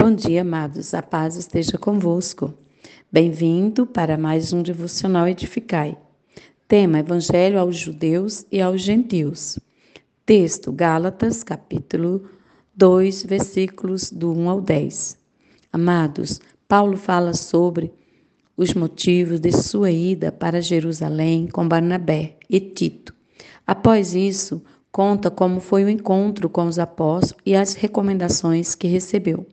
Bom dia, amados. A paz esteja convosco. Bem-vindo para mais um devocional Edificai. Tema: Evangelho aos judeus e aos gentios. Texto: Gálatas, capítulo 2, versículos do 1 ao 10. Amados, Paulo fala sobre os motivos de sua ida para Jerusalém com Barnabé e Tito. Após isso, conta como foi o encontro com os apóstolos e as recomendações que recebeu.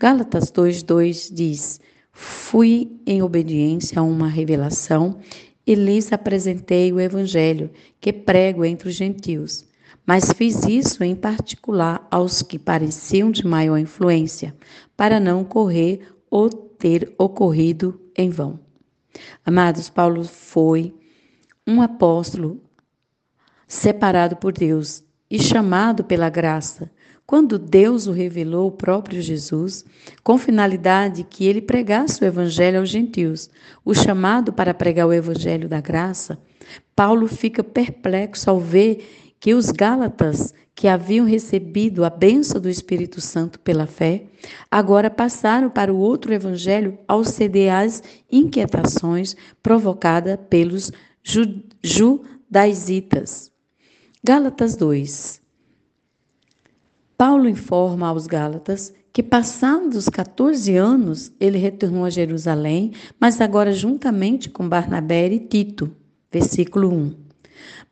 Gálatas 2:2 diz: Fui em obediência a uma revelação e lhes apresentei o evangelho que prego entre os gentios. Mas fiz isso em particular aos que pareciam de maior influência, para não correr ou ter ocorrido em vão. Amados, Paulo foi um apóstolo separado por Deus e chamado pela graça quando Deus o revelou o próprio Jesus, com finalidade que ele pregasse o evangelho aos gentios, o chamado para pregar o evangelho da graça, Paulo fica perplexo ao ver que os Gálatas, que haviam recebido a bênção do Espírito Santo pela fé, agora passaram para o outro evangelho ao ceder às inquietações provocadas pelos judaisitas. Gálatas 2 Paulo informa aos Gálatas que, passados os 14 anos, ele retornou a Jerusalém, mas agora juntamente com Barnabé e Tito. Versículo 1.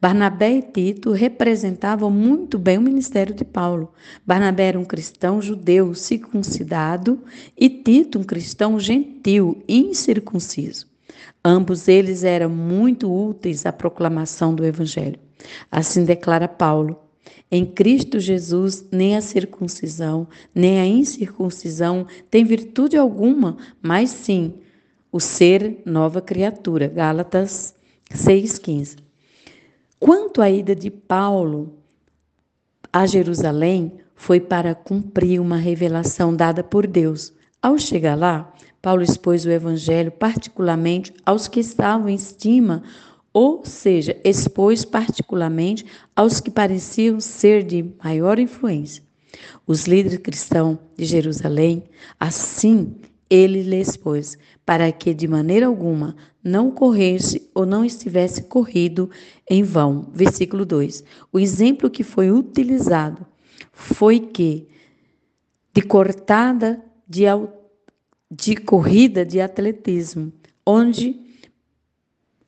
Barnabé e Tito representavam muito bem o ministério de Paulo. Barnabé era um cristão judeu circuncidado e Tito um cristão gentil incircunciso. Ambos eles eram muito úteis à proclamação do evangelho. Assim declara Paulo em Cristo Jesus, nem a circuncisão, nem a incircuncisão tem virtude alguma, mas sim o ser nova criatura. Gálatas 6,15. Quanto à ida de Paulo a Jerusalém, foi para cumprir uma revelação dada por Deus. Ao chegar lá, Paulo expôs o evangelho particularmente aos que estavam em estima ou seja, expôs particularmente aos que pareciam ser de maior influência. Os líderes cristãos de Jerusalém, assim ele lhe expôs, para que de maneira alguma não corresse ou não estivesse corrido em vão. Versículo 2. O exemplo que foi utilizado foi que de cortada de, de corrida de atletismo, onde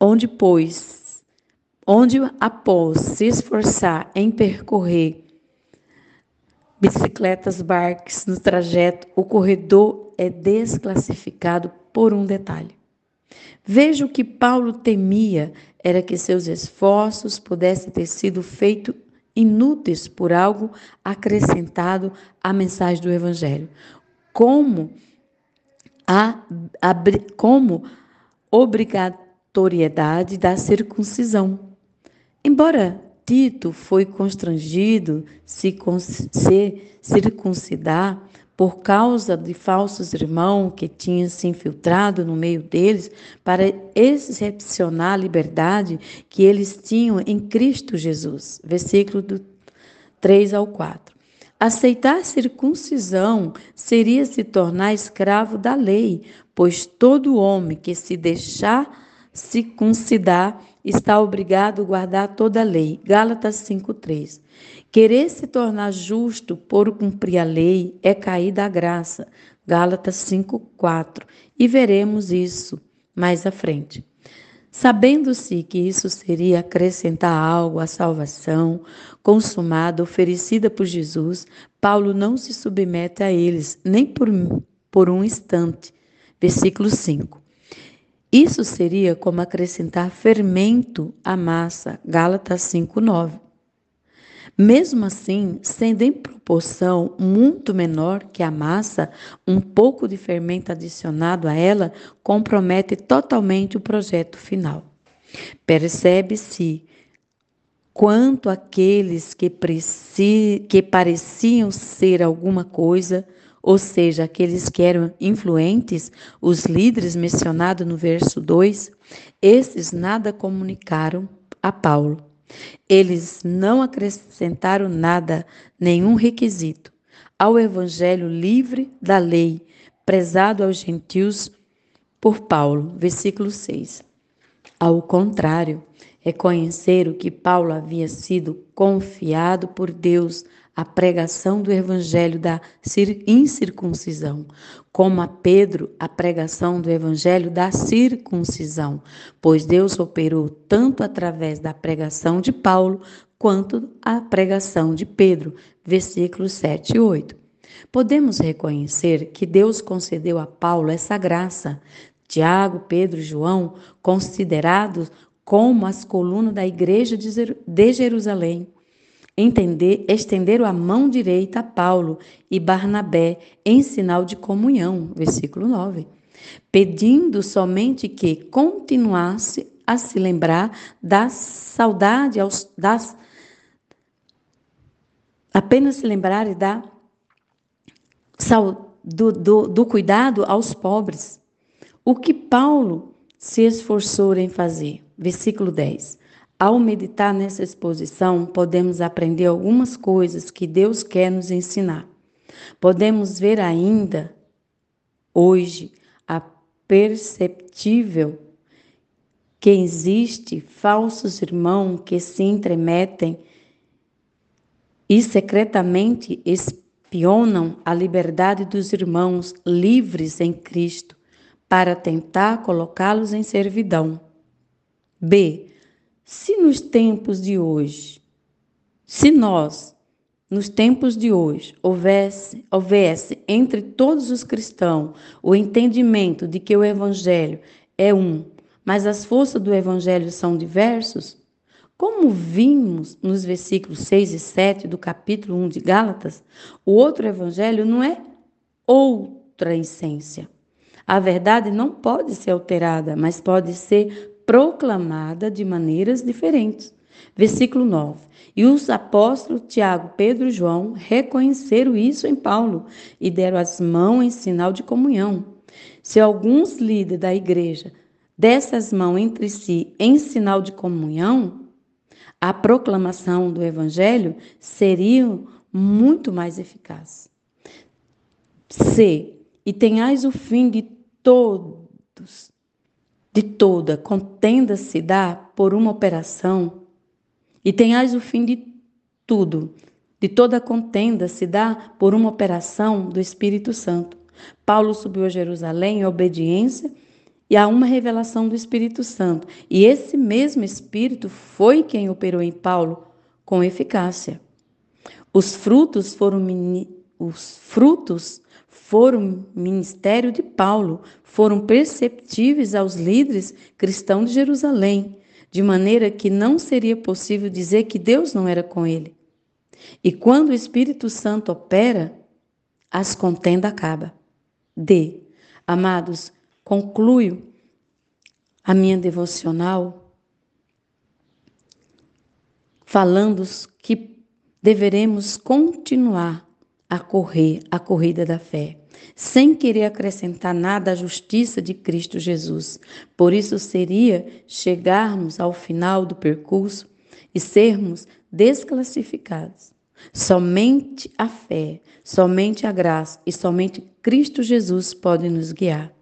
onde, pois, onde após se esforçar em percorrer bicicletas, barcos no trajeto, o corredor é desclassificado por um detalhe. Veja o que Paulo temia era que seus esforços pudessem ter sido feitos inúteis por algo acrescentado à mensagem do Evangelho. Como a, a como obrigar obrigatoriedade da circuncisão. Embora Tito foi constrangido se, se circuncidar por causa de falsos irmãos que tinham se infiltrado no meio deles para excepcionar a liberdade que eles tinham em Cristo Jesus. Versículo do 3 ao 4. Aceitar circuncisão seria se tornar escravo da lei, pois todo homem que se deixar circuncidar, está obrigado a guardar toda a lei. Gálatas 5:3. Querer se tornar justo por cumprir a lei é cair da graça. Gálatas 5:4. E veremos isso mais à frente. Sabendo-se que isso seria acrescentar algo à salvação consumada, oferecida por Jesus, Paulo não se submete a eles, nem por, por um instante. Versículo 5. Isso seria como acrescentar fermento à massa, Gálatas 5:9. Mesmo assim, sendo em proporção muito menor que a massa, um pouco de fermento adicionado a ela compromete totalmente o projeto final. Percebe-se quanto aqueles que, que pareciam ser alguma coisa ou seja, aqueles que eram influentes, os líderes mencionados no verso 2, esses nada comunicaram a Paulo. Eles não acrescentaram nada, nenhum requisito. ao evangelho livre da lei, prezado aos gentios por Paulo. Versículo 6. Ao contrário, reconheceram que Paulo havia sido confiado por Deus a pregação do evangelho da incircuncisão, como a Pedro a pregação do evangelho da circuncisão, pois Deus operou tanto através da pregação de Paulo quanto a pregação de Pedro, versículos 7 e 8. Podemos reconhecer que Deus concedeu a Paulo essa graça. Tiago, Pedro e João, considerados como as colunas da igreja de Jerusalém, entender, estenderam a mão direita a Paulo e Barnabé em sinal de comunhão, versículo 9, pedindo somente que continuasse a se lembrar da saudade aos das apenas se lembrarem da do, do, do cuidado aos pobres. O que Paulo se esforçou em fazer. Versículo 10. Ao meditar nessa exposição, podemos aprender algumas coisas que Deus quer nos ensinar. Podemos ver ainda, hoje, a perceptível que existe falsos irmãos que se entremetem e secretamente espionam a liberdade dos irmãos livres em Cristo para tentar colocá-los em servidão. B. Se nos tempos de hoje, se nós, nos tempos de hoje, houvesse, houvesse entre todos os cristãos o entendimento de que o Evangelho é um, mas as forças do Evangelho são diversos, como vimos nos versículos 6 e 7 do capítulo 1 de Gálatas, o outro Evangelho não é outra essência. A verdade não pode ser alterada, mas pode ser proclamada de maneiras diferentes. Versículo 9. E os apóstolos Tiago, Pedro e João reconheceram isso em Paulo e deram as mãos em sinal de comunhão. Se alguns líderes da igreja dessem as mãos entre si em sinal de comunhão, a proclamação do evangelho seria muito mais eficaz. C. E tenhais o fim de todos de toda contenda se dá por uma operação, e tenhais o fim de tudo, de toda contenda se dá por uma operação do Espírito Santo. Paulo subiu a Jerusalém em obediência e a uma revelação do Espírito Santo. E esse mesmo Espírito foi quem operou em Paulo com eficácia. Os frutos foram os frutos foram ministério de Paulo, foram perceptíveis aos líderes cristãos de Jerusalém, de maneira que não seria possível dizer que Deus não era com ele. E quando o Espírito Santo opera, as contenda acaba. D. Amados, concluo a minha devocional falando que deveremos continuar a correr a corrida da fé, sem querer acrescentar nada à justiça de Cristo Jesus. Por isso seria chegarmos ao final do percurso e sermos desclassificados. Somente a fé, somente a graça e somente Cristo Jesus podem nos guiar.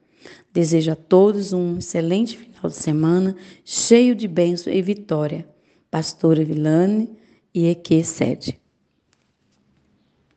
Desejo a todos um excelente final de semana, cheio de bênção e vitória. Pastora Vilane e Eque Sede.